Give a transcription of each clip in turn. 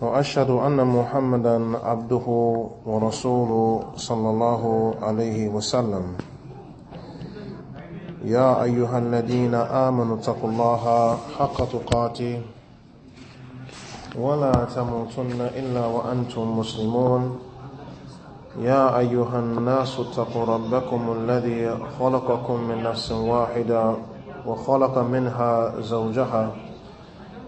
وأشهد أن محمدا عبده ورسوله صلى الله عليه وسلم. يا أيها الذين آمنوا اتقوا الله حق تقاته ولا تموتن إلا وأنتم مسلمون. يا أيها الناس اتقوا ربكم الذي خلقكم من نفس واحدة وخلق منها زوجها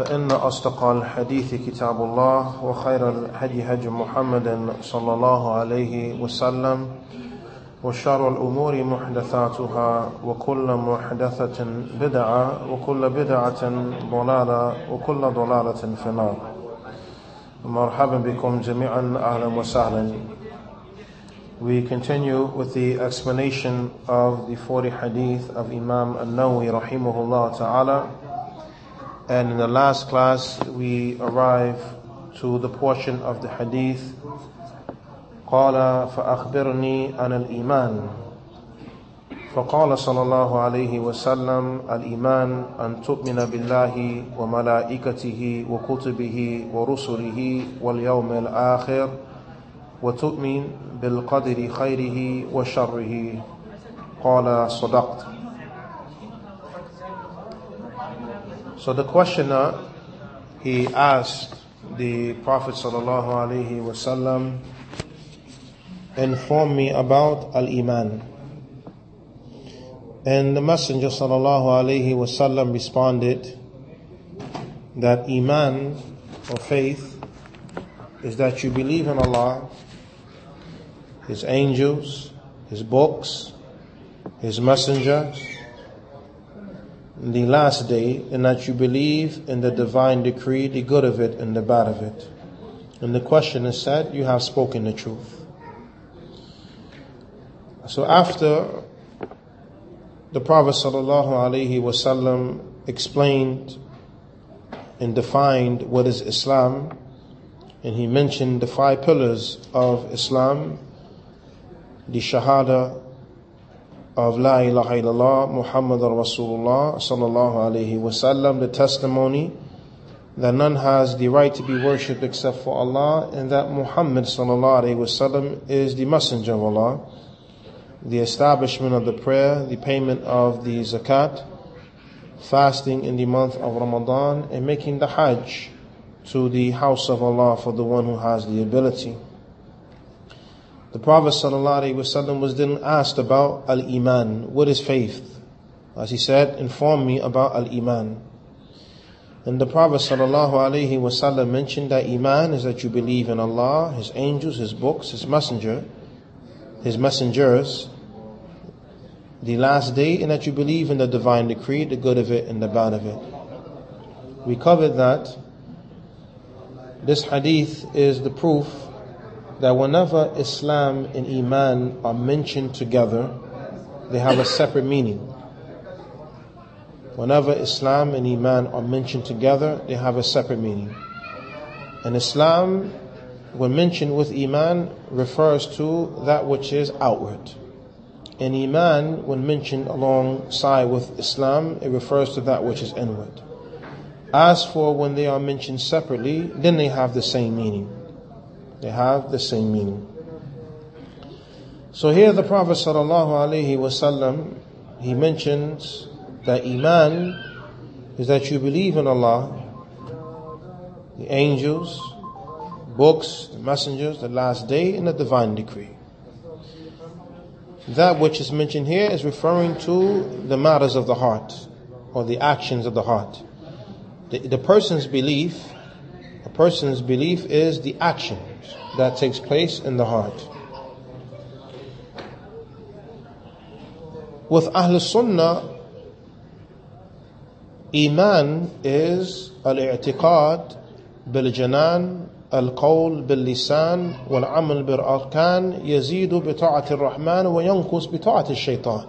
فإن أصدق الحديث كتاب الله وخير الهدي هدي محمد صلى الله عليه وسلم وشر الأمور محدثاتها وكل محدثة بدعة وكل بدعة ضلالة وكل ضلالة في النار. مرحبا بكم جميعا أهلا وسهلا. We continue with the explanation of the 40 hadith of Imam An-Nawawi rahimahullah ta'ala. And in the last class, we arrive to the portion of the hadith. قال فأخبرني عن الإيمان فقال صلى الله عليه وسلم الإيمان أن تؤمن بالله وملائكته وكتبه ورسله واليوم الآخر وتؤمن بالقدر خيره وشره قال صدقت So the questioner, he asked the Prophet sallallahu alaihi wasallam, inform me about al-iman. And the Messenger sallallahu alaihi wasallam responded that iman or faith is that you believe in Allah, His angels, His books, His messengers, the last day and that you believe in the divine decree, the good of it and the bad of it. And the question is said, you have spoken the truth. So after the Prophet sallallahu alaihi wasallam explained and defined what is Islam, and he mentioned the five pillars of Islam, the Shahada, of La ilaha illallah Muhammad Rasulullah sallallahu alayhi wasallam, the testimony that none has the right to be worshipped except for Allah and that Muhammad sallallahu alayhi wasallam is the messenger of Allah, the establishment of the prayer, the payment of the zakat, fasting in the month of Ramadan and making the hajj to the house of Allah for the one who has the ability. The Prophet ﷺ was then asked about Al-Iman. What is faith? As he said, inform me about Al-Iman. And the Prophet ﷺ mentioned that Iman is that you believe in Allah, His angels, His books, His messenger, His messengers, the last day, and that you believe in the divine decree, the good of it and the bad of it. We covered that this hadith is the proof that whenever Islam and Iman are mentioned together, they have a separate meaning. Whenever Islam and Iman are mentioned together, they have a separate meaning. And Islam, when mentioned with Iman, refers to that which is outward. And Iman, when mentioned alongside with Islam, it refers to that which is inward. As for when they are mentioned separately, then they have the same meaning. They have the same meaning. So here the Prophet sallallahu he mentions that iman is that you believe in Allah, the angels, books, the messengers, the last day, and the divine decree. That which is mentioned here is referring to the matters of the heart or the actions of the heart. The, the person's belief, a person's belief is the actions that takes place in the heart. With Ahl Sunnah, Iman is al-i'tiqad bil-janan القول باللسان والعمل بالأركان يزيد بطاعة الرحمن وينقص بطاعة الشيطان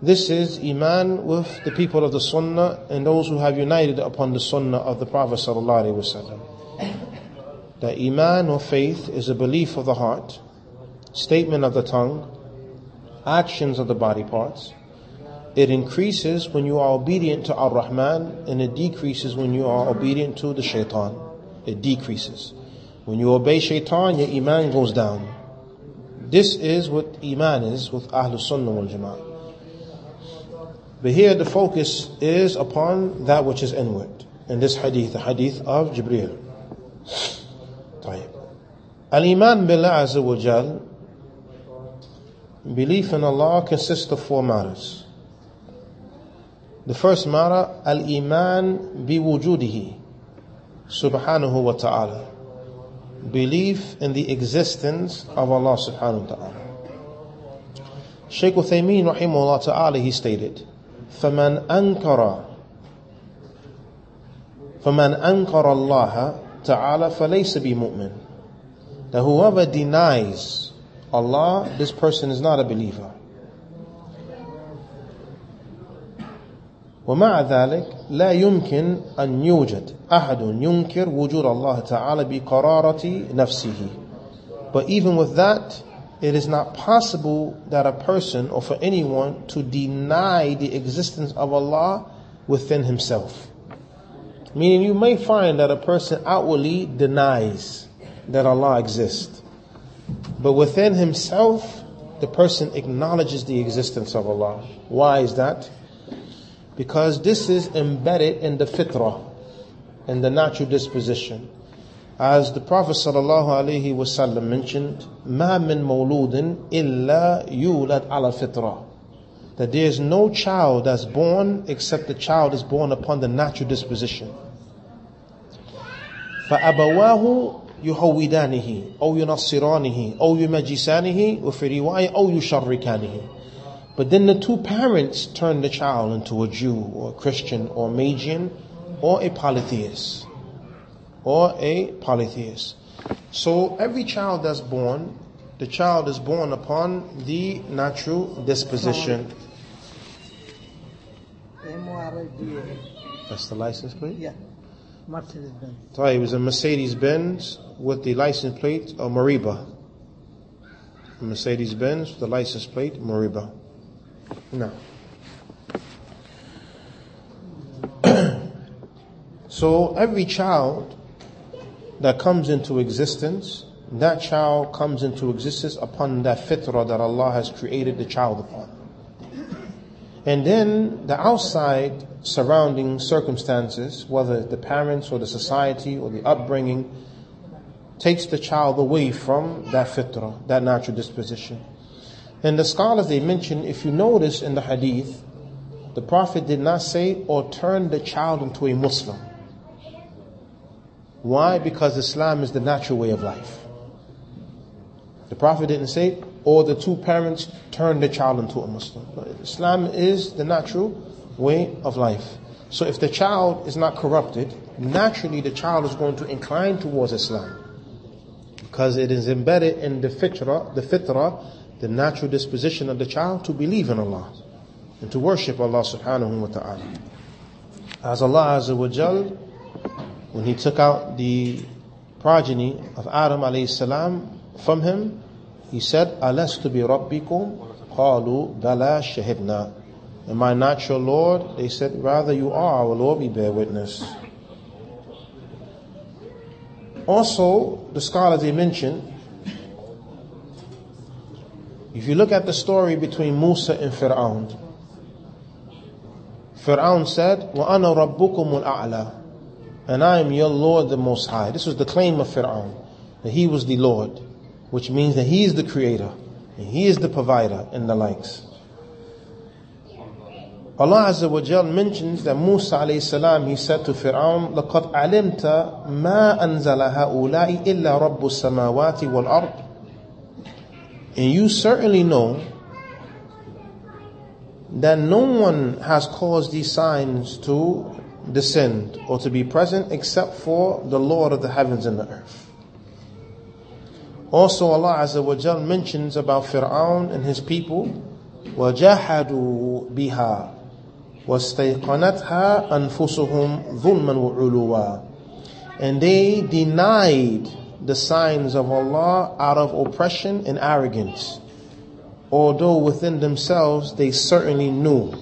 This is Iman with the people of the Sunnah and those who have united upon the Sunnah of the Prophet sallallahu alaihi wasallam. That Iman or faith is a belief of the heart, statement of the tongue, actions of the body parts. It increases when you are obedient to Ar-Rahman and it decreases when you are obedient to the Shaitan. It decreases. When you obey Shaitan, your Iman goes down. This is what Iman is with Ahlul Sunnah wal Jama'ah. But here the focus is upon that which is inward. In this hadith, the hadith of Jibreel. طيب. Al-Iman billah Azza wa Jal, belief in Allah consists of four matters. The first matter, Al-Iman biwujudihi, subhanahu wa ta'ala. Belief in the existence of Allah subhanahu wa ta'ala. Shaykh Uthaymeen rahimahullah ta'ala, he stated, فمن أنكر فمن أنكر الله تعالى فليس بمؤمن that whoever denies Allah this person is not a believer ومع ذلك لا يمكن أن يوجد أحد ينكر وجود الله تعالى بقرارة نفسه but even with that it is not possible that a person or for anyone to deny the existence of Allah within himself. Meaning you may find that a person outwardly denies that Allah exists. But within himself, the person acknowledges the existence of Allah. Why is that? Because this is embedded in the fitrah, in the natural disposition. As the Prophet ﷺ mentioned, ما من مولود إلا يولد على الفطرة that there is no child that's born except the child is born upon the natural disposition. فأبواه يهودانه أو ينصرانه أو يمجسانه وفي رواية أو يشركانه But then the two parents turn the child into a Jew or a Christian or a Magian or a polytheist or a polytheist. So every child that's born, the child is born upon the natural disposition. That's the license plate? Yeah. Mercedes Benz. So it was a Mercedes Benz with the license plate of Mariba. Mercedes Benz with the license plate Mariba. Now. so every child that comes into existence, that child comes into existence upon that fitrah that Allah has created the child upon. And then the outside surrounding circumstances, whether the parents or the society or the upbringing, takes the child away from that fitrah, that natural disposition. And the scholars they mention, if you notice in the hadith, the Prophet did not say or turn the child into a Muslim. Why? Because Islam is the natural way of life. The Prophet didn't say, or the two parents turn the child into a Muslim. Islam is the natural way of life. So if the child is not corrupted, naturally the child is going to incline towards Islam. Because it is embedded in the fitrah, the fitrah, the natural disposition of the child to believe in Allah and to worship Allah subhanahu wa ta'ala. As Allah Azza wa Jal when he took out the progeny of Adam alayhi salam from him, he said, Alastu bi rabbikum? Qalu bala shahidna. Am I not your Lord? They said, rather you are our Lord, we bear witness. Also, the scholars they mention, if you look at the story between Musa and Fir'aun, Fir'aun said, وَأَنَا رَبُّكُمُ الْأَعْلَى and I am your Lord the Most High. This was the claim of Fir'aun, that he was the Lord, which means that he is the creator, and he is the provider, and the likes. Allah Azza wa Jal mentions that Musa alayhi salam, he said to Fir'aun, لَقَدْ عَلِمْتَ مَا أَنزَلَ هَؤُلَاءِ إِلَّا رَبُّ السَّمَاوَاتِ وَالْأَرْضِ And you certainly know that no one has caused these signs to descend or to be present except for the Lord of the heavens and the earth. Also Allah Azza wa Jal mentions about Fir'aun and his people, وَجَحَدُوا بِهَا وَاسْتَيْقَنَتْهَا أَنفُسُهُمْ ظُلْمًا وَعُلُوًا And they denied the signs of Allah out of oppression and arrogance, although within themselves they certainly knew.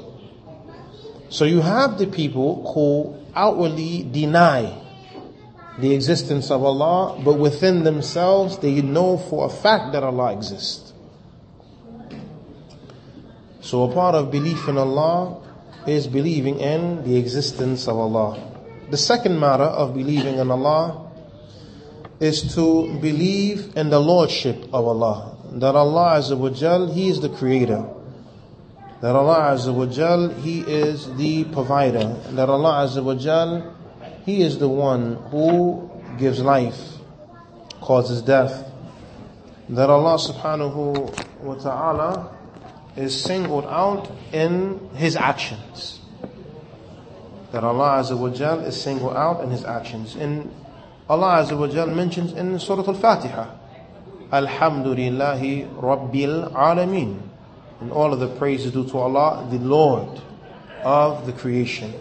So you have the people who outwardly deny the existence of Allah, but within themselves they know for a fact that Allah exists. So a part of belief in Allah is believing in the existence of Allah. The second matter of believing in Allah is to believe in the Lordship of Allah. That Allah Azza He is the Creator. That Allah Azza He is the Provider. That Allah Azza He is the one who gives life, causes death. That Allah subhanahu wa ta'ala is singled out in His actions. That Allah Azza wa Jal is singled out in His actions. And Allah Azza wa Jal mentions in Surah Al-Fatiha, Alhamdulillahi Rabbil Alameen. And all of the praise is due to Allah, the Lord of the creation.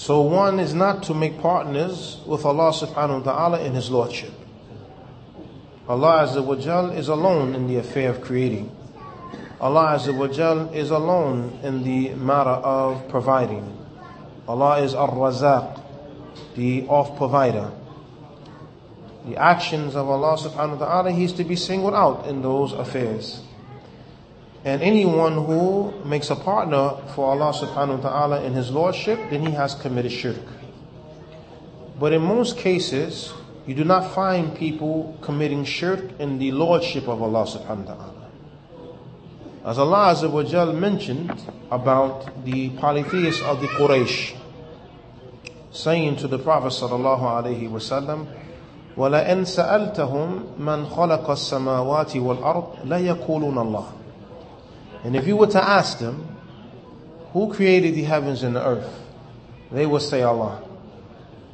So one is not to make partners with Allah subhanahu wa ta'ala in His Lordship. Allah Azza wa Jal is alone in the affair of creating. Allah Azza wa Jal is alone in the matter of providing. Allah is Ar-Razaq, the off provider. The actions of Allah subhanahu wa ta'ala, He is to be singled out in those affairs. And anyone who makes a partner for Allah subhanahu wa ta'ala in His Lordship, then he has committed shirk. But in most cases, you do not find people committing shirk in the lordship of Allah subhanahu wa ta'ala. As Allah Azza wa Jal mentioned about the polytheists of the Quraysh, saying to the Prophet sallallahu alaihi wasallam, وَلَئِن سَأَلْتَهُمْ مَنْ خَلَقَ السَّمَاوَاتِ وَالْأَرْضِ لَيَقُولُونَ اللَّهِ and if you were to ask them, who created the heavens and the earth? They would say Allah.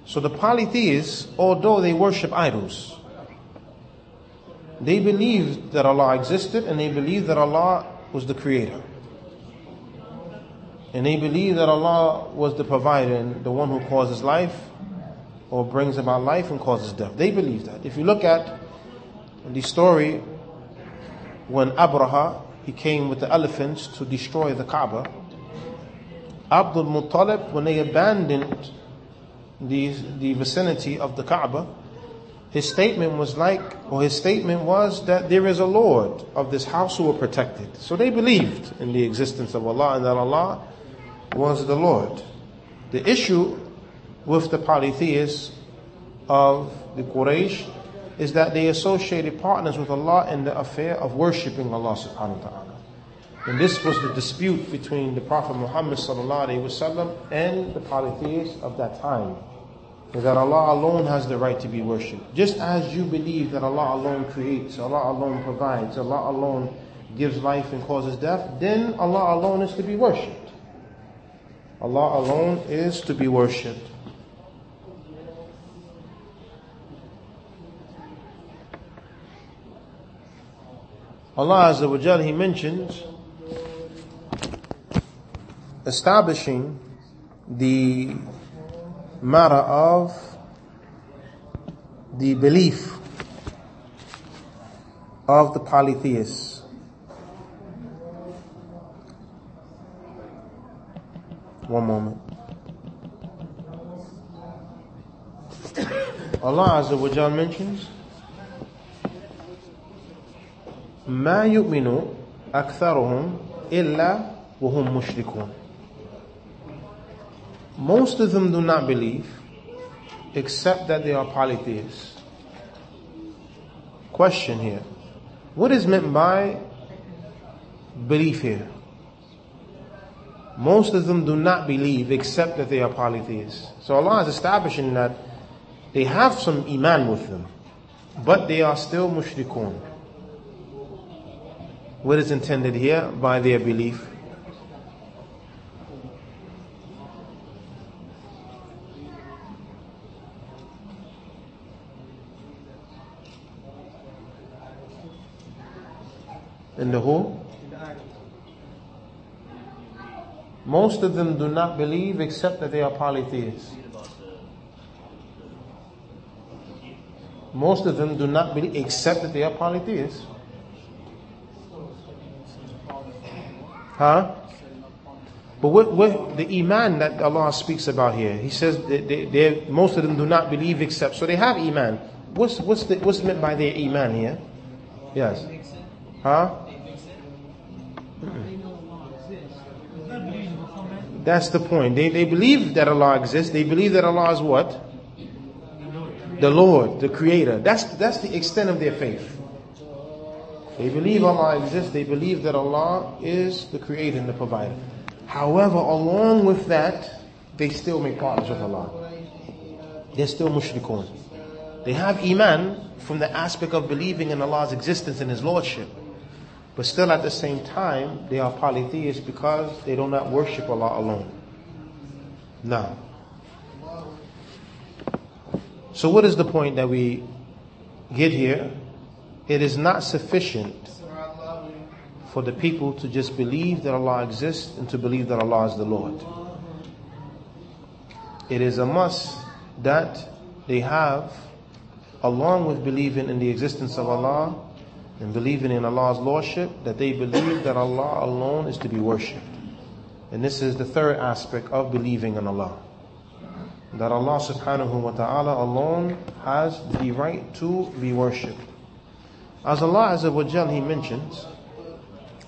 So the polytheists, although they worship idols, they believed that Allah existed and they believed that Allah was the creator. And they believed that Allah was the provider and the one who causes life or brings about life and causes death. They believe that. If you look at the story when Abraha, he came with the elephants to destroy the Kaaba, Abdul Muttalib, when they abandoned the, the vicinity of the Kaaba, his statement was like, or his statement was that there is a Lord of this house who will protect it. So they believed in the existence of Allah and that Allah was the Lord. The issue with the polytheists of the Quraysh is that they associated partners with Allah in the affair of worshipping Allah subhanahu wa ta'ala. And this was the dispute between the Prophet Muhammad sallallahu and the polytheists of that time. Is that Allah alone has the right to be worshipped. Just as you believe that Allah alone creates, Allah alone provides, Allah alone gives life and causes death, then Allah alone is to be worshipped. Allah alone is to be worshipped. Allah Azza wa Jal, He mentions establishing the matter of the belief of the polytheists. One moment. Allah Azza wa Jal mentions ما يؤمن أكثرهم إلا وهم مشركون Most of them do not believe, except that they are polytheists. Question here. What is meant by belief here? Most of them do not believe except that they are polytheists. So Allah is establishing that they have some iman with them, but they are still mushrikun. What is intended here by their belief? In the who? Most of them do not believe except that they are polytheists. Most of them do not believe except that they are polytheists. Huh? But what, what the iman that Allah speaks about here, He says they, they, most of them do not believe except. So they have iman. What's what's the, what's meant by their iman here? Yes. Huh? That's the point. They, they believe that Allah exists. They believe that Allah is what? The Lord, the Creator. That's, that's the extent of their faith. They believe Allah exists. They believe that Allah is the Creator and the Provider. However, along with that, they still make partners with Allah. They're still mushrikun. They have iman from the aspect of believing in Allah's existence and His Lordship. But still at the same time, they are polytheists because they do not worship Allah alone. Now, so what is the point that we get here? It is not sufficient for the people to just believe that Allah exists and to believe that Allah is the Lord. It is a must that they have, along with believing in the existence of Allah, and believing in Allah's Lordship, that they believe that Allah alone is to be worshipped. And this is the third aspect of believing in Allah. That Allah subhanahu wa ta'ala alone has the right to be worshipped. As Allah Azza wa Jal, He mentions,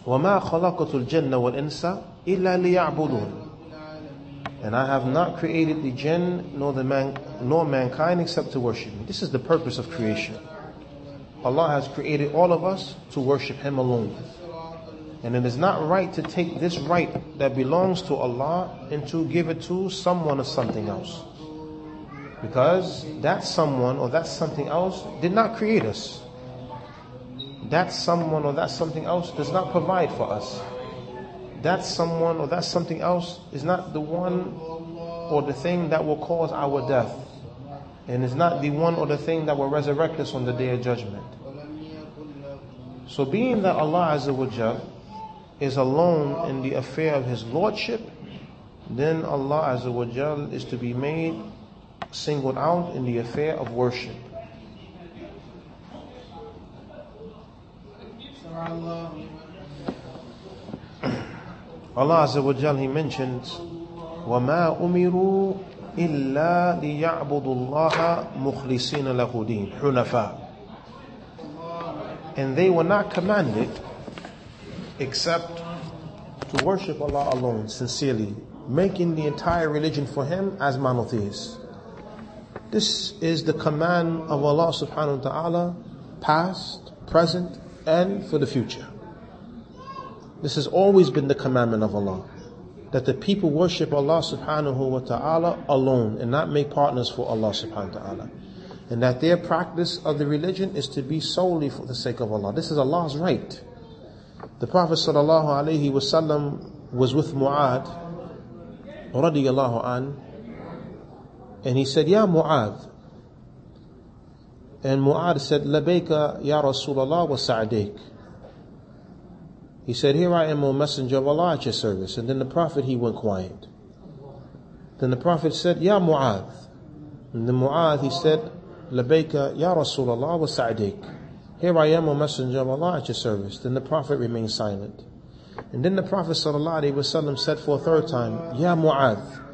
وَمَا خَلَقَتُ الْجَنَّ وَالْإِنسَ إِلَّا لِيَعْبُدُونَ and I have not created the jinn nor the man, nor mankind except to worship me. This is the purpose of creation. Allah has created all of us to worship Him alone. And it is not right to take this right that belongs to Allah and to give it to someone or something else. Because that someone or that something else did not create us. That someone or that something else does not provide for us. That someone or that something else is not the one or the thing that will cause our death and is not the one or the thing that will resurrect us on the day of judgment. So being that Allah Azza wa Jal is alone in the affair of His Lordship, then Allah Azza wa Jal is to be made singled out in the affair of worship. Allah Azza wa Jal, He mentions, وَمَا أُمِرُوا إلا ليعبدوا الله مخلصين له دين حنفاء and they were not commanded except to worship Allah alone sincerely making the entire religion for him as monotheists this is the command of Allah subhanahu wa ta'ala past present and for the future this has always been the commandment of Allah that the people worship Allah subhanahu wa ta'ala alone and not make partners for Allah subhanahu wa ta'ala. And that their practice of the religion is to be solely for the sake of Allah. This is Allah's right. The Prophet sallallahu alaihi wasallam was with Mu'ad radiyallahu an and he said, Ya Mu'ad. And Mu'ad said, Labayka ya Rasulallah wa sa'adik. He said, Here I am, O Messenger of Allah, at your service. And then the Prophet, he went quiet. Then the Prophet said, Ya Mu'adh. And then Mu'adh, he said, Labayka, Ya Rasulallah wa sa'dik. Here I am, O Messenger of Allah, at your service. Then the Prophet remained silent. And then the Prophet ﷺ said for a third time, Ya Mu'adh.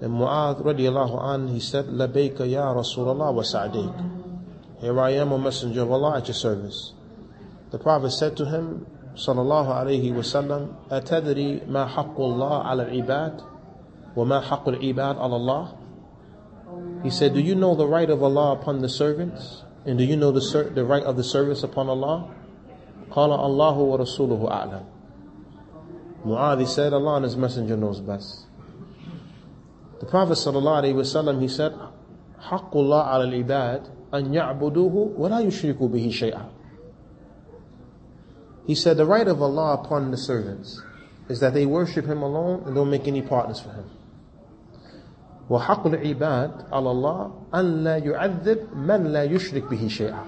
And Mu'adh radiallahu an, he said, Labayka ya Rasulallah wa sa'dik. Here I am, O Messenger of Allah, at your service. The Prophet said to him, صلى الله عليه وسلم أتدري ما حق الله على العباد وَمَا حَقُّ الْعِبَادِ عَلَى اللَّهِ He said, do you know the right of Allah upon the servants? And do you know the, ser- the right of the service upon Allah? قال الله ورسوله أعلم Mu'adh said, Allah and His Messenger knows best. The Prophet ﷺ, he said, حق الله على العباد أن يعبدوه ولا يشركوا به شيئا He said, the right of Allah upon the servants is that they worship Him alone and don't make any partners for Him. وحق العباد على الله أن لا يعذب من لا يشرك به شيئا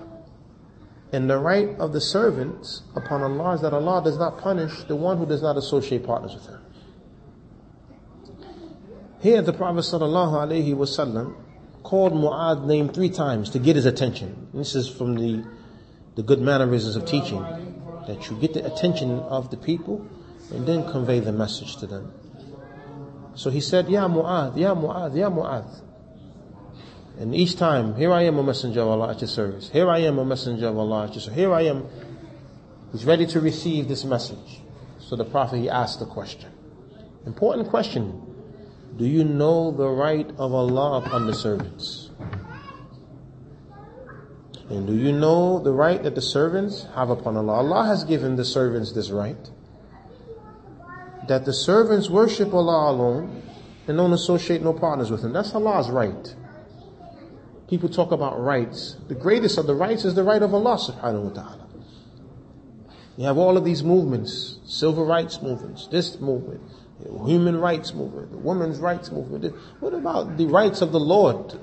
And the right of the servants upon Allah is that Allah does not punish the one who does not associate partners with Him. Here the Prophet ﷺ called Mu'adh name three times to get his attention. This is from the, the good mannerisms of teaching, that you get the attention of the people and then convey the message to them. So he said, Ya Mu'adh, Ya Mu'adh, Ya Mu'adh. And each time, here I am a messenger of Allah at your service. Here I am a messenger of Allah at your service. Here I am. He's ready to receive this message. So the Prophet, he asked the question. Important question. Do you know the right of Allah upon the servants? And do you know the right that the servants have upon Allah? Allah has given the servants this right that the servants worship Allah alone and don't associate no partners with Him. That's Allah's right. People talk about rights. The greatest of the rights is the right of Allah subhanahu wa ta'ala. You have all of these movements, civil rights movements, this movement, human rights movement, the women's rights movement. What about the rights of the Lord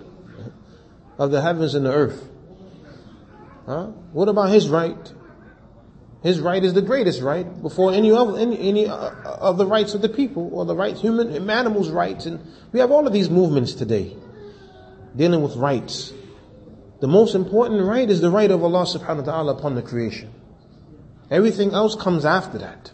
of the heavens and the earth? Huh? What about His right? His right is the greatest right before any of any, any uh, of the rights of the people or the rights, human, animals' rights, and we have all of these movements today dealing with rights. The most important right is the right of Allah subhanahu wa ta'ala upon the creation. Everything else comes after that.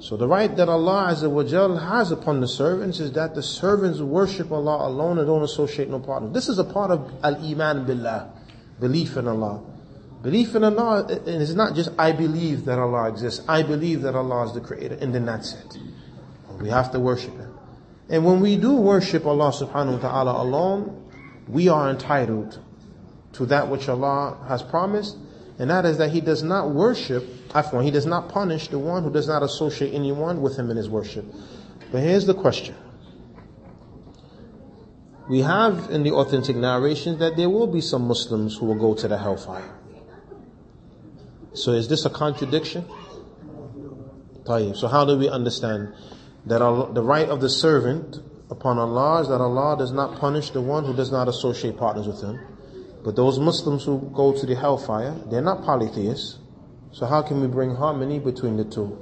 So the right that Allah Azza has upon the servants is that the servants worship Allah alone and don't associate no partner. This is a part of al-iman billah, belief in Allah. Belief in Allah is not just I believe that Allah exists. I believe that Allah is the creator and then that's it. We have to worship Him. And when we do worship Allah subhanahu wa ta'ala alone, we are entitled to that which Allah has promised, and that is that He does not worship, afwan, He does not punish the one who does not associate anyone with Him in His worship. But here's the question. We have in the authentic narrations that there will be some Muslims who will go to the hellfire. So is this a contradiction? So how do we understand that the right of the servant upon Allah is that Allah does not punish the one who does not associate partners with him. But those Muslims who go to the hellfire, they're not polytheists. So how can we bring harmony between the two?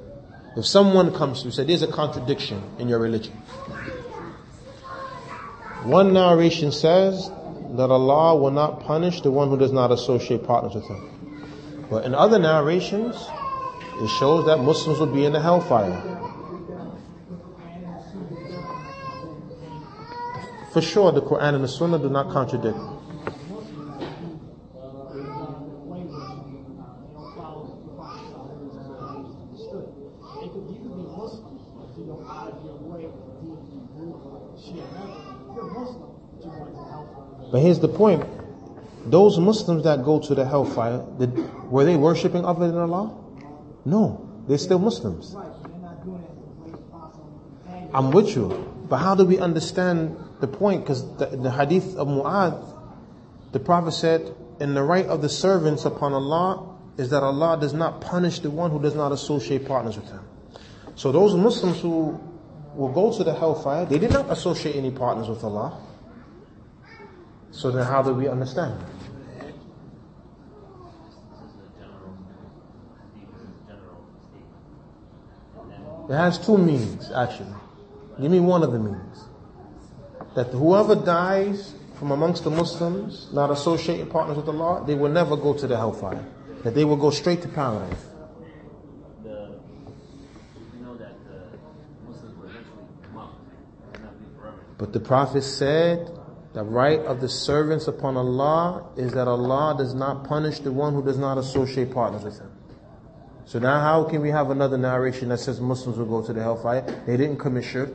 If someone comes to you and says, there's a contradiction in your religion. One narration says that Allah will not punish the one who does not associate partners with him. But in other narrations, it shows that Muslims will be in the hellfire. For sure, the Quran and the Sunnah do not contradict. But here's the point. Those Muslims that go to the hellfire, did, were they worshipping other than Allah? No, they're still Muslims. I'm with you. But how do we understand the point? Because the, the hadith of Mu'adh, the Prophet said, in the right of the servants upon Allah is that Allah does not punish the one who does not associate partners with Him. So those Muslims who will go to the hellfire, they did not associate any partners with Allah. So then how do we understand? It has two meanings, actually. Give me one of the meanings. That whoever dies from amongst the Muslims, not associating partners with Allah, they will never go to the hellfire. That they will go straight to paradise. But the Prophet said, the right of the servants upon Allah is that Allah does not punish the one who does not associate partners with Him. So now how can we have another narration that says Muslims will go to the hellfire? They didn't commit shirk.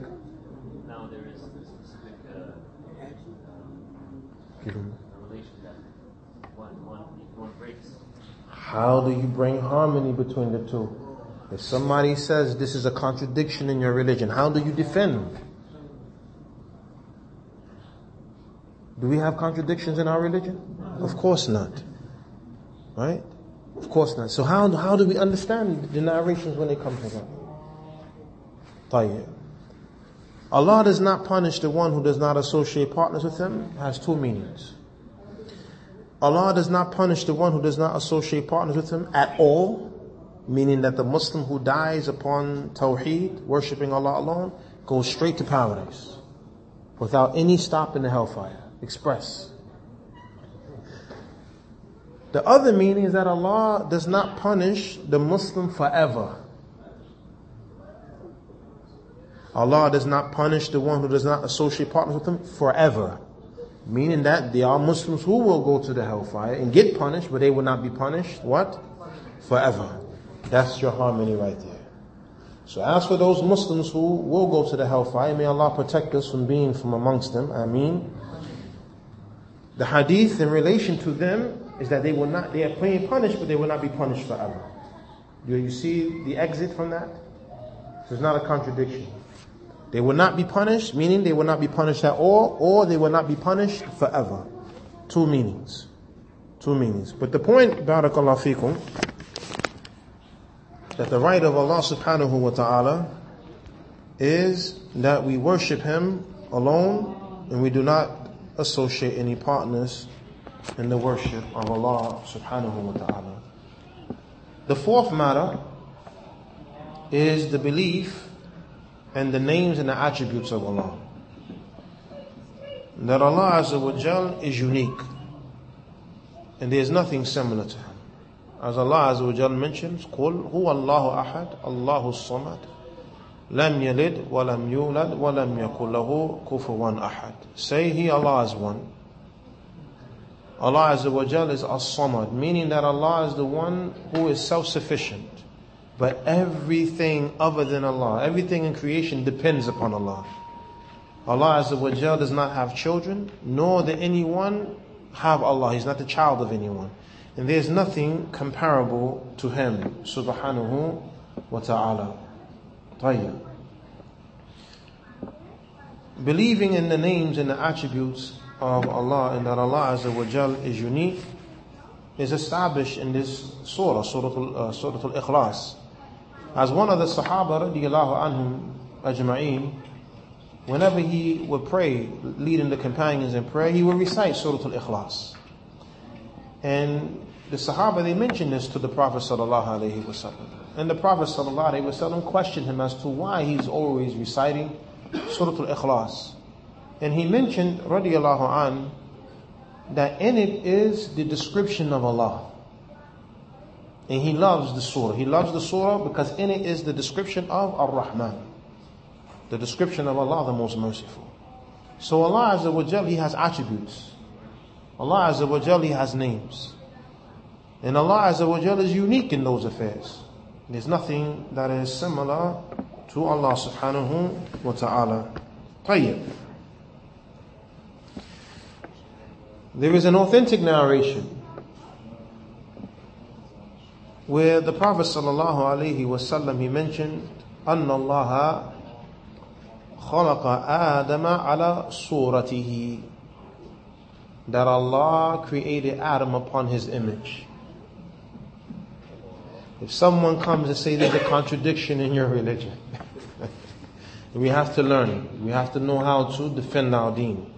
Now there is a specific uh, him- relation that one, one, one breaks. How do you bring harmony between the two? If somebody says this is a contradiction in your religion, how do you defend? Do we have contradictions in our religion? Of course not. Right? Of course not. So how, how do we understand the narrations when they come to? Tayyib. Allah does not punish the one who does not associate partners with him has two meanings. Allah does not punish the one who does not associate partners with him at all, meaning that the Muslim who dies upon Tawheed, worshipping Allah alone, goes straight to paradise without any stop in the hellfire. Express. The other meaning is that Allah does not punish the Muslim forever. Allah does not punish the one who does not associate partners with him forever. Meaning that there are Muslims who will go to the hellfire and get punished, but they will not be punished, what? Forever. That's your harmony right there. So as for those Muslims who will go to the hellfire, may Allah protect us from being from amongst them. I mean, the hadith in relation to them is that they will not, they are being punished, but they will not be punished forever. Do you see the exit from that? So it's not a contradiction. They will not be punished, meaning they will not be punished at all, or they will not be punished forever. Two meanings. Two meanings. But the point, barakallah fikum, that the right of Allah subhanahu wa ta'ala is that we worship Him alone and we do not associate any partners in the worship of Allah subhanahu wa ta'ala. The fourth matter is the belief and the names and the attributes of Allah. That Allah Azza wa Jal is unique. And there is nothing similar to Him. As Allah Azza wa Jal mentions, قُلْ هُوَ اللَّهُ أَحَدٌ اللَّهُ الصَّمَدُ لم يلد ولم يولد ولم يكن له كفوا أحد. Say He Allah is one. Allah Azza wa Jal is as-samad, meaning that Allah is the one who is self-sufficient. But everything other than Allah, everything in creation depends upon Allah. Allah Azza wa Jal does not have children, nor did anyone have Allah. He's not the child of anyone. And there's nothing comparable to Him, subhanahu wa ta'ala. Tayyib. Believing in the names and the attributes of Allah and that Allah Azza wa Jal is unique is established in this surah, Surah, uh, Al-Ikhlas. As one of the Sahaba radiallahu anhum ajma'een, whenever he would pray, leading the companions in prayer, he would recite Surah Al-Ikhlas. And the Sahaba, they mentioned this to the Prophet sallallahu alaihi wasallam. And the Prophet wasallam questioned him as to why he's always reciting Surah Al-Ikhlas. And he mentioned, radiallahu an, that in it is the description of Allah. And he loves the surah. He loves the surah because in it is the description of Ar-Rahman. The description of Allah, the most merciful. So Allah Azza wa Jal, He has attributes. Allah Azza wa Jal, He has names. And Allah Azza wa Jal is unique in those affairs. There's nothing that is similar to Allah subhanahu wa ta'ala. Tayyib. There is an authentic narration where the Prophet sallallahu alaihi wasallam he mentioned أن الله خلق آدم على صورته that Allah created Adam upon his image. If someone comes and say there's a contradiction in your religion, we have to learn. We have to know how to defend our deen.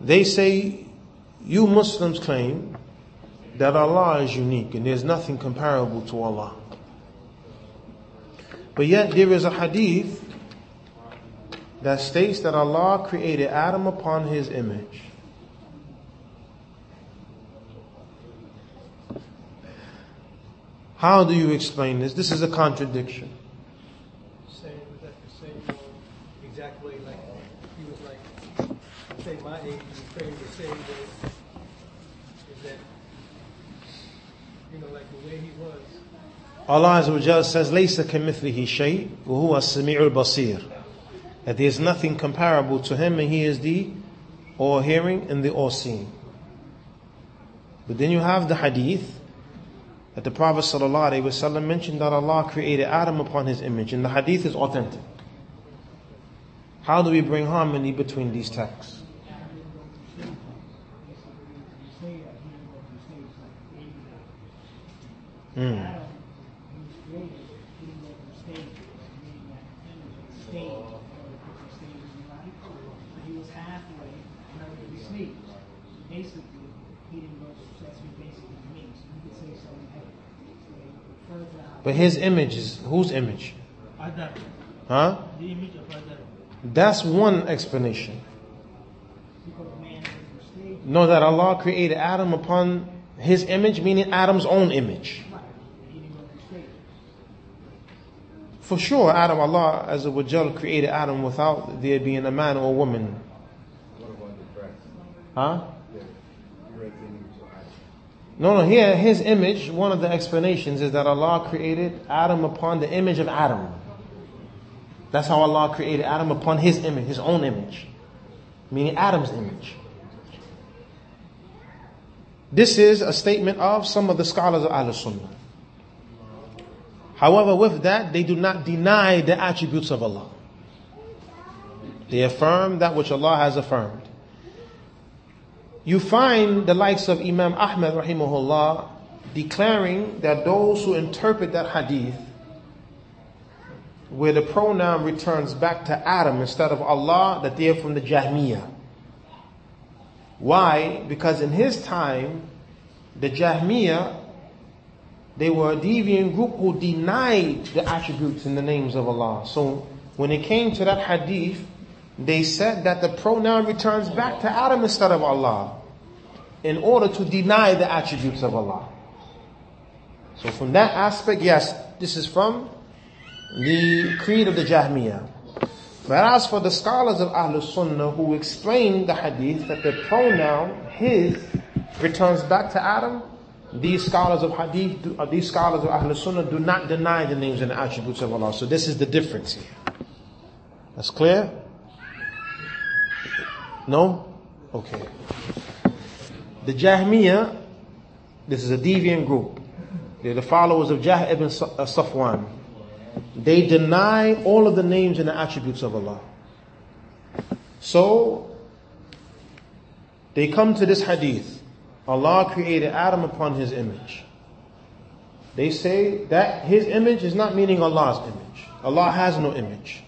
They say, you Muslims claim that Allah is unique and there's nothing comparable to Allah. But yet there is a hadith that states that Allah created Adam upon his image. How do you explain this? This is a contradiction. Same, was that the same uh, exact way, like, he was like, say my age, you frame the same way, is that you know, like the way he was. Allah Azza wa Jalla says, لَيْسَ كَمِثْلِهِ شَيْءٍ وَهُوَ السَّمِيعُ الْبَصِيرُ That there is nothing comparable to Him and He is the all-hearing and the all-seeing. But then you have the hadith that the Prophet ﷺ mentioned that Allah created Adam upon His image and the hadith is authentic. How do we bring harmony between these texts? Hmm. He was halfway, in order to be asleep. Basically, he didn't go to that's what basically means. You could say something like further out. But His image is, whose image? Huh? the image of Adam, That's one explanation. Know that Allah created Adam upon His image, meaning Adam's own image. For sure, Adam, Allah as a Jal created Adam without there being a man or a woman. Huh? The red image of Adam. No, no, here, his image, one of the explanations is that Allah created Adam upon the image of Adam. That's how Allah created Adam upon his image, his own image. Meaning Adam's image. This is a statement of some of the scholars of Ahl Sunnah. However, with that, they do not deny the attributes of Allah. They affirm that which Allah has affirmed. You find the likes of Imam Ahmad rahimahullah declaring that those who interpret that hadith where the pronoun returns back to Adam instead of Allah, that they are from the Jahmiyyah. Why? Because in his time, the Jahmiyyah, they were a deviant group who denied the attributes and the names of Allah. So when it came to that hadith, they said that the pronoun returns back to Adam instead of Allah in order to deny the attributes of Allah. So from that aspect, yes, this is from the creed of the Jahmiyyah. But as for the scholars of Ahlul Sunnah who explain the hadith that the pronoun his returns back to Adam, these scholars of hadith, uh, these scholars of Ahlul Sunnah do not deny the names and the attributes of Allah. So this is the difference here. That's clear? No? Okay. The Jahmiyyah, this is a deviant group. They're the followers of Jahm ibn uh, Safwan. They deny all of the names and the attributes of Allah. So, they come to this hadith. Allah created Adam upon his image. They say that his image is not meaning Allah's image. Allah has no image.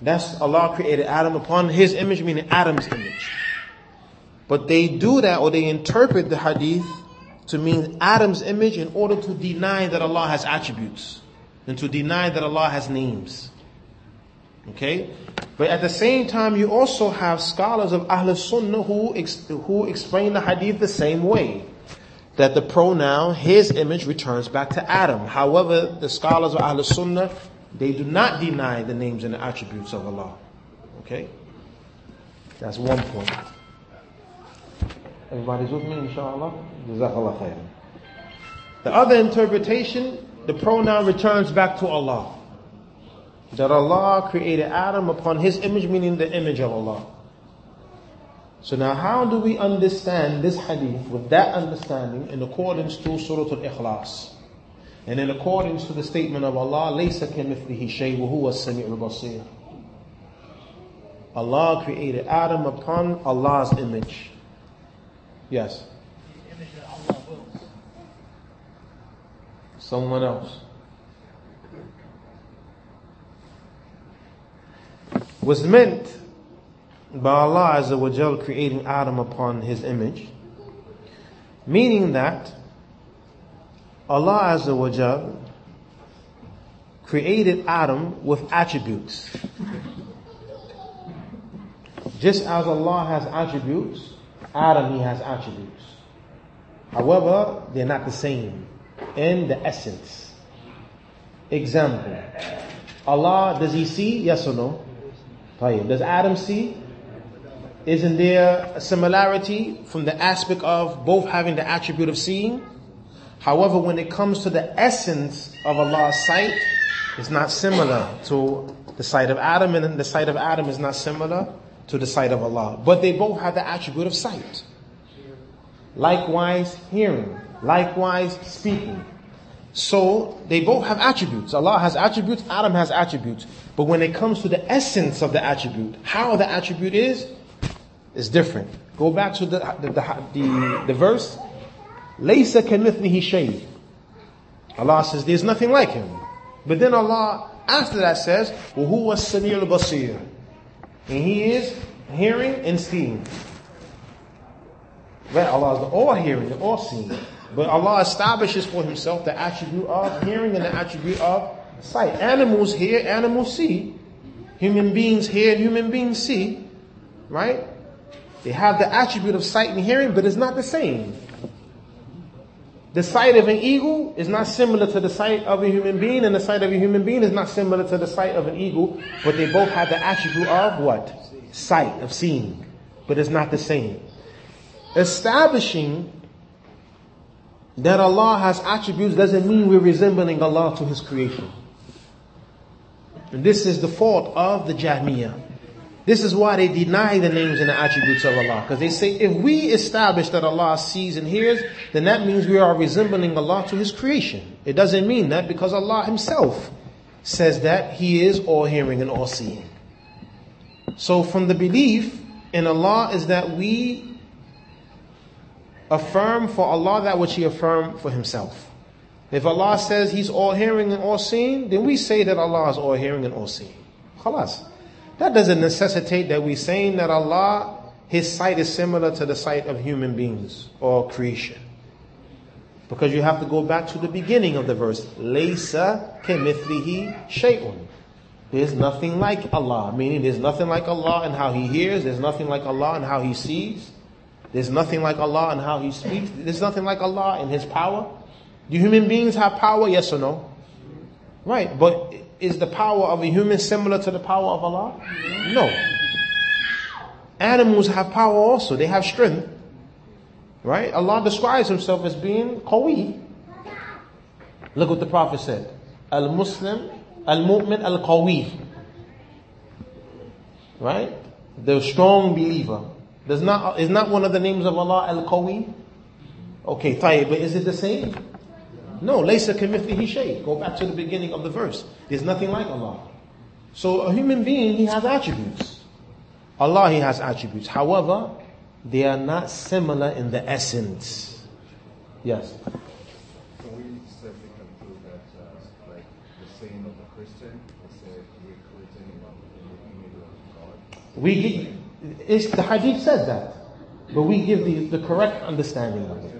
That's Allah created Adam upon his image, meaning Adam's image. But they do that or they interpret the hadith to mean Adam's image in order to deny that Allah has attributes and to deny that Allah has names. Okay? But at the same time, you also have scholars of Ahl Sunnah who, ex- who explain the hadith the same way. That the pronoun, his image, returns back to Adam. However, the scholars of Ahl Sunnah, they do not deny the names and the attributes of Allah. Okay? That's one point. Everybody's with me, inshallah? Jazakallah khairan. The other interpretation, the pronoun returns back to Allah. That Allah created Adam upon his image, meaning the image of Allah. So now how do we understand this hadith with that understanding in accordance to Surah Al-Ikhlas? And in accordance to the statement of Allah, لَيْسَ كَمِثْلِهِ شَيْءٌ وَهُوَ السَّمِيعُ الْبَصِيرُ Allah created Adam upon Allah's image. Yes. Someone else. Was meant by Allah Azza wa Jal creating Adam upon his image, meaning that Allah Azza wa Jal created Adam with attributes. Just as Allah has attributes, Adam he has attributes. However, they're not the same in the essence. Example. Allah, does he see? Yes or no? Does Adam see? Isn't there a similarity from the aspect of both having the attribute of seeing? However, when it comes to the essence of Allah's sight, it's not similar to the sight of Adam, and the sight of Adam is not similar to the sight of Allah. But they both have the attribute of sight. Likewise, hearing. Likewise, speaking. So they both have attributes. Allah has attributes, Adam has attributes. But when it comes to the essence of the attribute, how the attribute is, is different. Go back to the, the, the, the, the verse. Laysa kamithlihi shay. Allah says there's nothing like him. But then Allah after that says, وَهُوَ السَّمِيعُ الْبَصِيرُ and he is hearing and seeing. Right? Allah is the all hearing and all seeing. But Allah establishes for himself the attribute of hearing and the attribute of sight. Animals hear, animals see. Human beings hear, and human beings see. Right? They have the attribute of sight and hearing, but it's not the same. The sight of an eagle is not similar to the sight of a human being, and the sight of a human being is not similar to the sight of an eagle, but they both have the attribute of what? Sight, of seeing. But it's not the same. Establishing that Allah has attributes doesn't mean we're resembling Allah to His creation. And this is the fault of the Jahmiyyah. This is why they deny the names and the attributes of Allah. Because they say if we establish that Allah sees and hears, then that means we are resembling Allah to His creation. It doesn't mean that because Allah Himself says that He is all hearing and all seeing. So from the belief in Allah is that we affirm for Allah that which He affirmed for Himself. If Allah says He's all hearing and all seeing, then we say that Allah is all hearing and all seeing. Khalas. That doesn't necessitate that we're saying that Allah, His sight is similar to the sight of human beings or creation. Because you have to go back to the beginning of the verse. Laysa kemithlihi shay'un. There's nothing like Allah, meaning there's nothing like Allah in how He hears, there's nothing like Allah in how He sees, there's nothing like Allah in how He speaks, there's nothing like Allah in His power. Do human beings have power? Yes or no? Right, but is the power of a human similar to the power of Allah? No. Animals have power also. They have strength. Right? Allah describes himself as being qawi. Look what the Prophet said. Al-Muslim, al-Mu'min, al-Qawi. Right? The strong believer. Does not, is not one of the names of Allah al-Qawi? Okay, tayyib, but is it the same? No, laysa kamithlihi shay. Go back to the beginning of the verse. There's nothing like Allah. So a human being, he has attributes. Allah, he has attributes. However, they are not similar in the essence. Yes. Can we simply conclude that, uh, like the saying of the Christian, they say we're creating in the image of God? We give, it's, the hadith says that, but we give the, the correct understanding of it.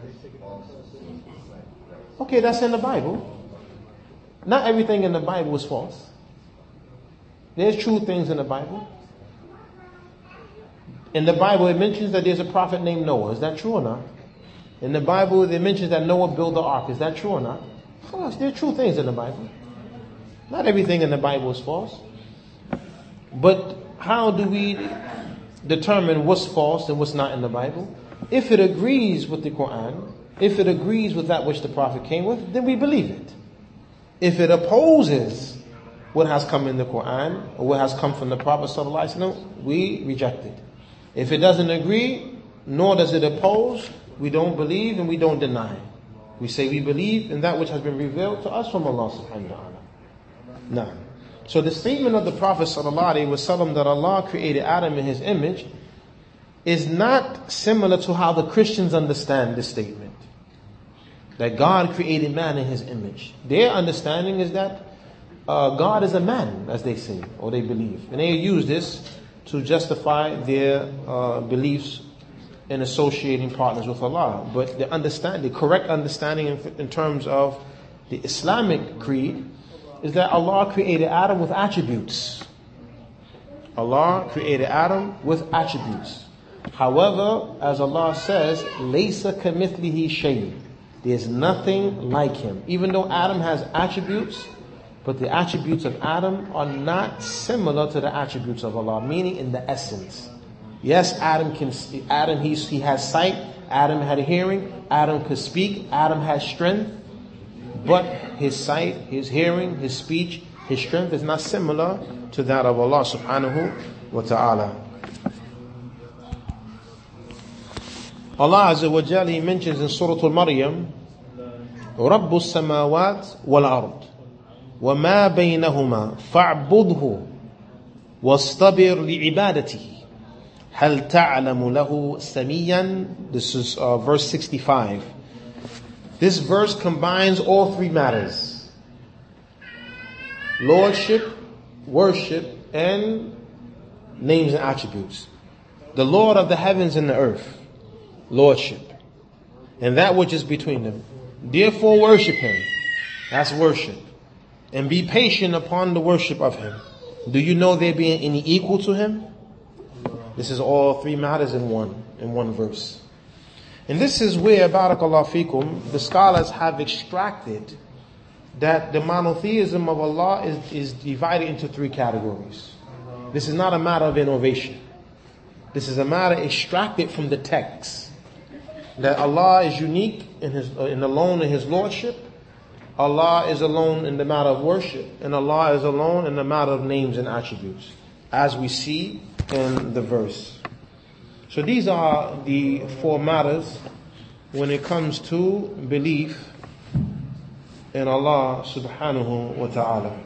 Okay, that's in the Bible. Not everything in the Bible is false. There's true things in the Bible. In the Bible, it mentions that there's a prophet named Noah. Is that true or not? In the Bible, it mentions that Noah built the ark. Is that true or not? Of course, there are true things in the Bible. Not everything in the Bible is false. But how do we determine what's false and what's not in the Bible? If it agrees with the Quran, if it agrees with that which the Prophet came with, then we believe it. If it opposes what has come in the Quran or what has come from the Prophet we reject it. If it doesn't agree, nor does it oppose, we don't believe and we don't deny. We say we believe in that which has been revealed to us from Allah subhanahu wa ta'ala. Now, so the statement of the Prophet ﷺ that Allah created Adam in his image is not similar to how the Christians understand this statement that God created man in his image. Their understanding is that uh, God is a man, as they say, or they believe. And they use this to justify their uh, beliefs in associating partners with Allah. But the understand, the correct understanding in, in terms of the Islamic creed is that Allah created Adam with attributes. Allah created Adam with attributes. However, as Allah says, "Laysa kamithlihi shay." There's nothing like him. Even though Adam has attributes, but the attributes of Adam are not similar to the attributes of Allah, meaning in the essence. Yes, Adam can Adam he, he has sight, Adam had hearing, Adam could speak, Adam had strength, but his sight, his hearing, his speech, his strength is not similar to that of Allah subhanahu wa ta'ala. Allah Azza wa Jalla he mentions in Surah Al-Maryam, رب السماوات والأرض وما بينهما فاعبده واصطبر لعبادته هل تعلم له سميا This is uh, verse 65. This verse combines all three matters. Lordship, worship, and names and attributes. The Lord of the heavens and the earth. Lordship. And that which is between them. Therefore worship Him. That's worship. And be patient upon the worship of Him. Do you know there being any equal to Him? This is all three matters in one, in one verse. And this is where, barakallah fikum, the scholars have extracted that the monotheism of Allah is, is divided into three categories. This is not a matter of innovation. This is a matter extracted from the text. That Allah is unique in His, uh, in alone in His Lordship. Allah is alone in the matter of worship. And Allah is alone in the matter of names and attributes. As we see in the verse. So these are the four matters when it comes to belief in Allah subhanahu wa ta'ala.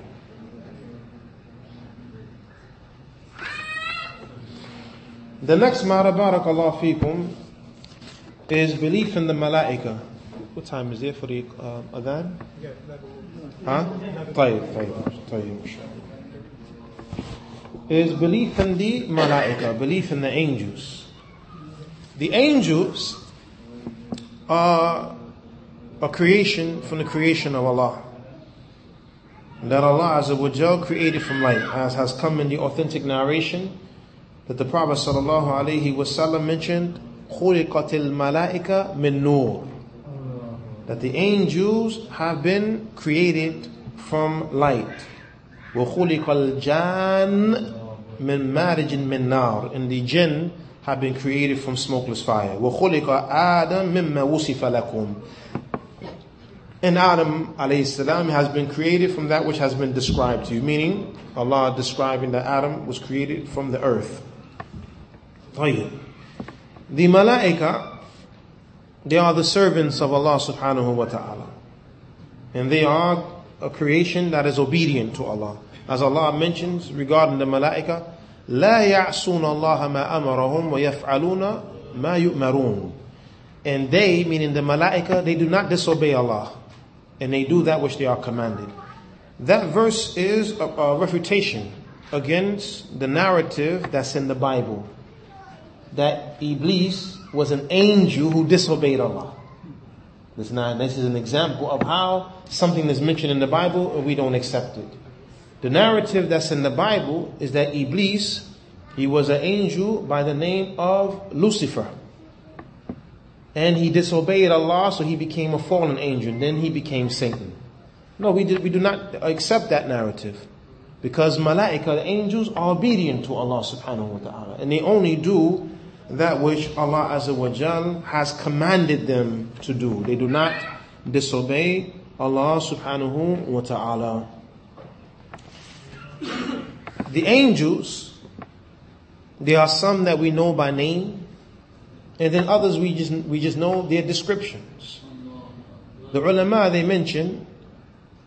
The next matter, barakallah fikum, is belief in the malaika. What time is it for the uh, adhan? Yeah, level. Huh? طيب طيب طيب is belief in the malaika, belief in the angels. The angels are a creation from the creation of Allah. That Allah Azza wa Jal created from light, as has come in the authentic narration that the Prophet sallallahu alaihi wasallam mentioned, خُلِقَتِ الْمَلَائِكَ مِن نُور That the angels have been created from light. وخلق الجان من مارج من نار and the jinn have been created from smokeless fire وخلق آدم مما وصف لكم and Adam alayhi salam has been created from that which has been described to you meaning Allah describing that Adam was created from the earth طيب the malaika they are the servants of Allah subhanahu wa ta'ala and they are a creation that is obedient to Allah. As Allah mentions regarding the malaika, لا يعصون الله ما أمرهم ويفعلون ما يؤمرون. And they, meaning the malaika, they do not disobey Allah. And they do that which they are commanded. That verse is a, a refutation against the narrative that's in the Bible. That Iblis was an angel who disobeyed Allah. This, not, this is an example of how something is mentioned in the Bible and we don't accept it. The narrative that's in the Bible is that Iblis, he was an angel by the name of Lucifer. And he disobeyed Allah, so he became a fallen angel. Then he became Satan. No, we do, we do not accept that narrative. Because malaika, the angels, are obedient to Allah subhanahu wa ta'ala. And they only do that which Allah Azza wa Jal has commanded them to do. They do not disobey Allah subhanahu wa ta'ala. The angels, there are some that we know by name, and then others we just, we just know their descriptions. The ulama, they mention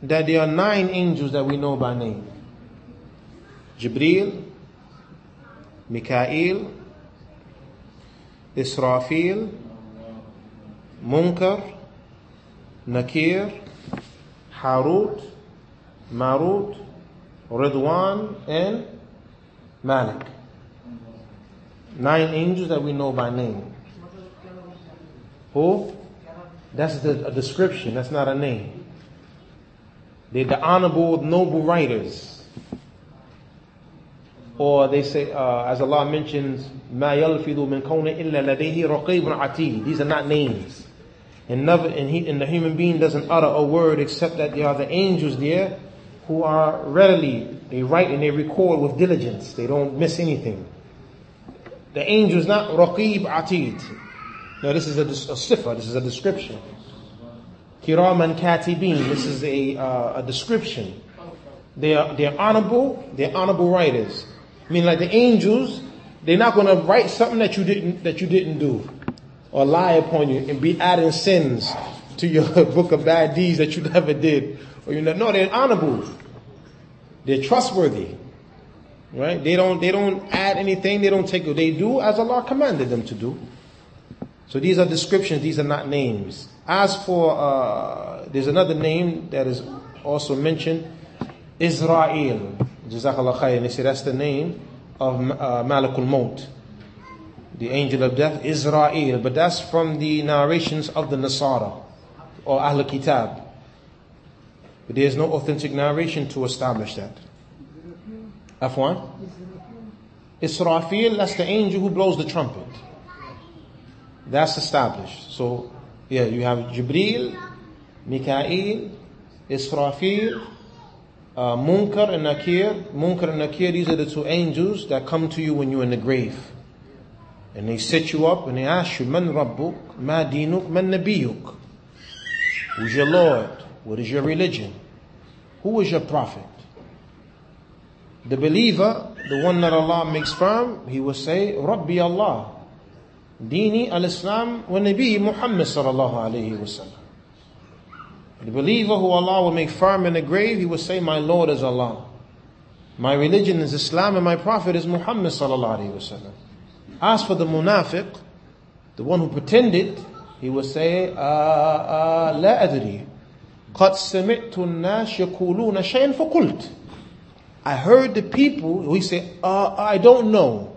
that there are nine angels that we know by name. Jibreel, Mikael, Israfil, Munkar, Nakir, Harut, Marut, Ridwan, and Malik. Nine angels that we know by name. Who? That's the, a description, that's not a name. They're the honorable, noble writers. Or they say, uh, as Allah mentions, ما يلفظ من قول إلا لديه رقيب عتيد. These are not names. And, never, and, he, and the human being doesn't utter a word except that there are the angels there who are readily, they write and they record with diligence. They don't miss anything. The angel is not raqib atid. No, this is a, a sifa. This is a description. Kiraman katibin. This is a, uh, a description. They are, they're honorable. They're honorable writers. I mean, like the angels, they're not going to write something that you didn't, that you didn't do or lie upon you and be adding sins to your book of bad deeds that you never did. Or you know, no, they're honorable. They're trustworthy. Right? They don't, they don't add anything. They don't take, they do as Allah commanded them to do. So these are descriptions. These are not names. As for, uh, there's another name that is also mentioned. Israel. Jazakallah khair. They say that's the name of uh, Malakul Maut. The angel of death, Israel. But that's from the narrations of the Nasara or Ahl Kitab. But there is no authentic narration to establish that. Afwan? Israfil, that's the angel who blows the trumpet. That's established. So, yeah, you have Jibril, Mikael, Israfil, uh, Munkar and Nakir. Munkar and Nakir, these are the two angels that come to you when you're in the grave. And they set you up and they ask you, Man Rabbuk, Ma Dinuk, Man Nabiyuk. Who's your Lord? What is your religion? Who is your prophet? The believer, the one that Allah makes firm, he will say, Rabbi Allah. Dini al-Islam wa Nabi Muhammad sallallahu alayhi wasallam. The believer who Allah will make firm in the grave, he will say, My Lord is Allah. My religion is Islam and my prophet is Muhammad sallallahu alayhi wasallam. As for the munafiq, the one who pretended, he will say, uh, uh, لا أدري قد سمعت الناس يقولون شيئا فقلت I heard the people, we say, uh, I don't know.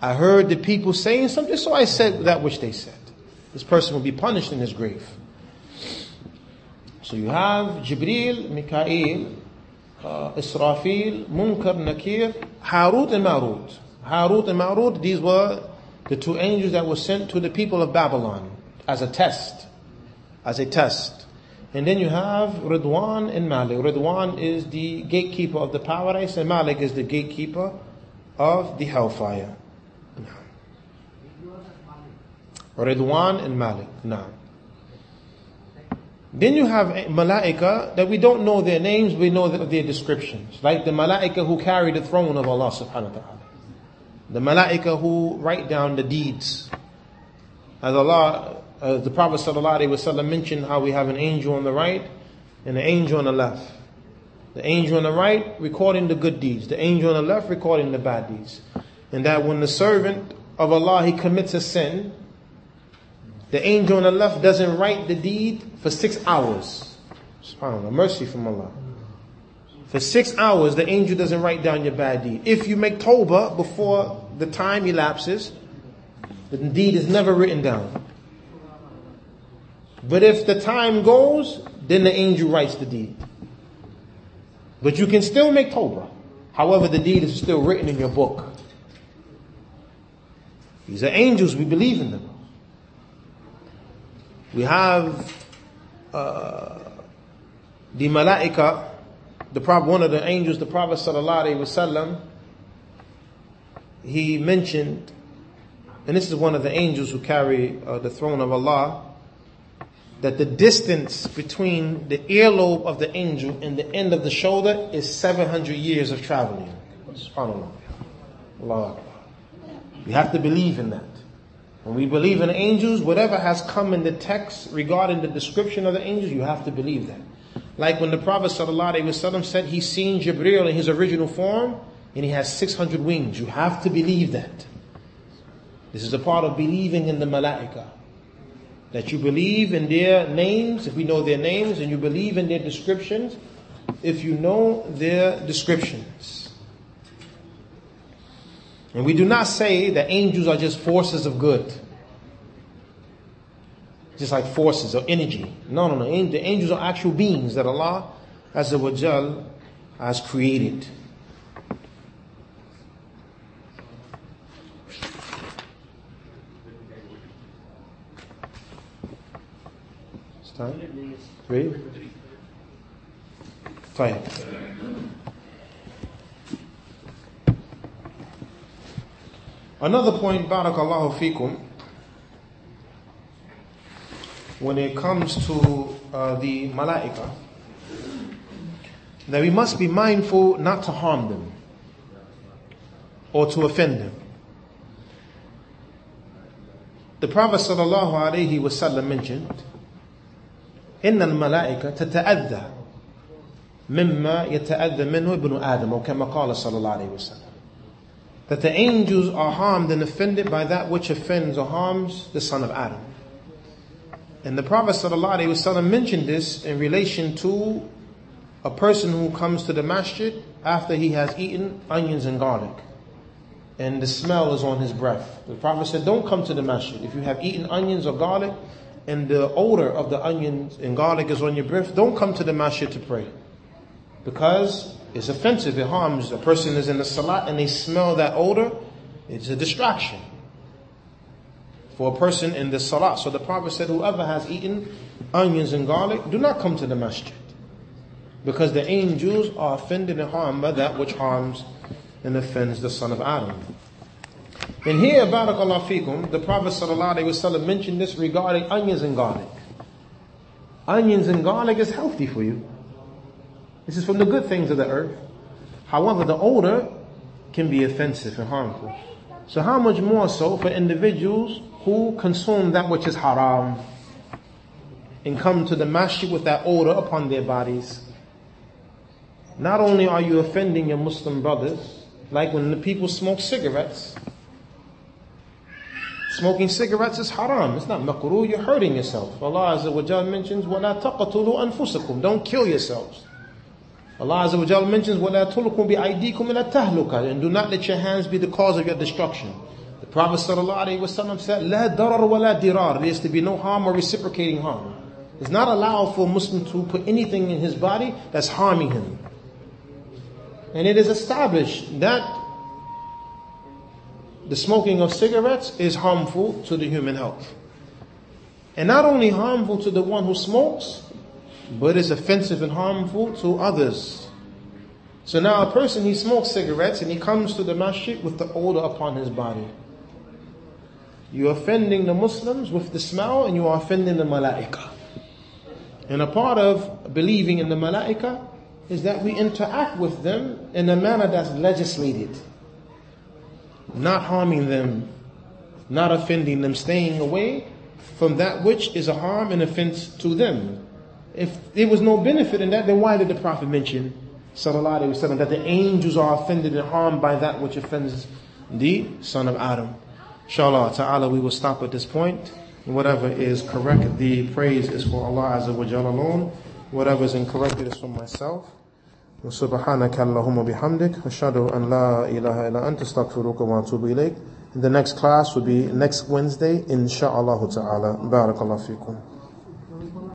I heard the people saying something, so I said that which they said. This person will be punished in his grave. So you have Jibril, Mikael, uh, Israfil, Munkar, Nakir, Harut and Marut. Harut and Marut, these were the two angels that were sent to the people of Babylon as a test. As a test. And then you have Ridwan and Malik. Ridwan is the gatekeeper of the paradise and Malik is the gatekeeper of the hellfire. Ridwan and Malik. Now. Then you have Malaika that we don't know their names, we know their descriptions. Like the Malaika who carry the throne of Allah subhanahu wa ta'ala. The Malaika who write down the deeds. As Allah, as the Prophet sallallahu alaihi wasallam mentioned how we have an angel on the right and an angel on the left. The angel on the right recording the good deeds. The angel on the left recording the bad deeds. And that when the servant of Allah, he commits a sin, the angel on the left doesn't write the deed for six hours. SubhanAllah, mercy from Allah. For six hours, the angel doesn't write down your bad deed. If you make tawbah before the time elapses, the deed is never written down. But if the time goes, then the angel writes the deed. But you can still make tawbah. However, the deed is still written in your book. These are angels, we believe in them. We have uh, the malaika, the one of the angels, the Prophet sallallahu alaihi wasallam. He mentioned, and this is one of the angels who carry uh, the throne of Allah, that the distance between the earlobe of the angel and the end of the shoulder is 700 years of traveling. SubhanAllah. Allah. We have to believe in that. When we believe in angels, whatever has come in the text regarding the description of the angels, you have to believe that. Like when the Prophet ﷺ said he's seen Jibril in his original form and he has 600 wings. You have to believe that. This is a part of believing in the malaika. That you believe in their names, if we know their names, and you believe in their descriptions, if you know their descriptions. And we do not say that angels are just forces of good. Just like forces or energy. No, no, no. The angels are actual beings that Allah Azza wa Jal has created. Time? Three? Fine. Another point, barakallahu fikum, when it comes to uh, the malaika, that we must be mindful not to harm them or to offend them. The Prophet sallallahu alaihi wasallam mentioned, إن الملائكة تتأذى مما يتأذى منه ابن آدم أو كما قال صلى الله عليه وسلم that the angels are harmed and offended by that which offends or harms the son of Adam. And the Prophet ﷺ mentioned this in relation to a person who comes to the masjid after he has eaten onions and garlic. And the smell is on his breath. The Prophet said, don't come to the masjid. If you have eaten onions or garlic and the odor of the onions and garlic is on your breath, don't come to the masjid to pray. Because it's offensive, it harms. A person is in the salat and they smell that odor, it's a distraction for a person in the salat. So the Prophet said, whoever has eaten onions and garlic, do not come to the masjid. Because the angels are offended and harmed by that which harms and offends the son of Adam. And here, barakallah fikum, the Prophet mentioned this regarding onions and garlic. Onions and garlic is healthy for you. This is from the good things of the earth. However, the odor can be offensive and harmful. So how much more so for individuals who consume that which is haram and come to the masjid with that odor upon their bodies. Not only are you offending your Muslim brothers, like when the people smoke cigarettes. Smoking cigarettes is haram. It's not makruh. You're hurting yourself. Allah Azza wa Jal mentions, وَلَا تَقَتُلُوا أَنفُسَكُمْ Don't kill yourselves. Allah Azza wa Jal mentions, وَلَا تُلْقُوا بِأَيْدِيكُمْ إِلَى التَّهْلُكَةِ And do not let your hands be the cause of your destruction. The Prophet ﷺ said, لَا دَرَرْ وَلَا دِرَارْ There is to be no harm or reciprocating harm. It's not allowed for a Muslim to put anything in his body that's harming him. And it is established that the smoking of cigarettes is harmful to the human health. And not only harmful to the one who smokes, but it's offensive and harmful to others. So now a person, he smokes cigarettes and he comes to the masjid with the odor upon his body. You're offending the Muslims with the smell and you are offending the malaika. And a part of believing in the malaika is that we interact with them in a manner that's legislated. Not harming them, not offending them, staying away from that which is a harm and offense to them. If there was no benefit in that, then why did the Prophet mention, sallallahu alayhi wasallam, that the angels are offended and harmed by that which offends the son of Adam? Inshallah ta'ala, we will stop at this point. Whatever is correct, the praise is for Allah Azza wa Jalla alone. Whatever is incorrect, it is from myself. وسبحانك اللهم بحمدك أشهد أن لا إله إلا أنت استغفرك وأتوب إليك. The next class will be next Wednesday, inshallah ta'ala. Barakallah fikum.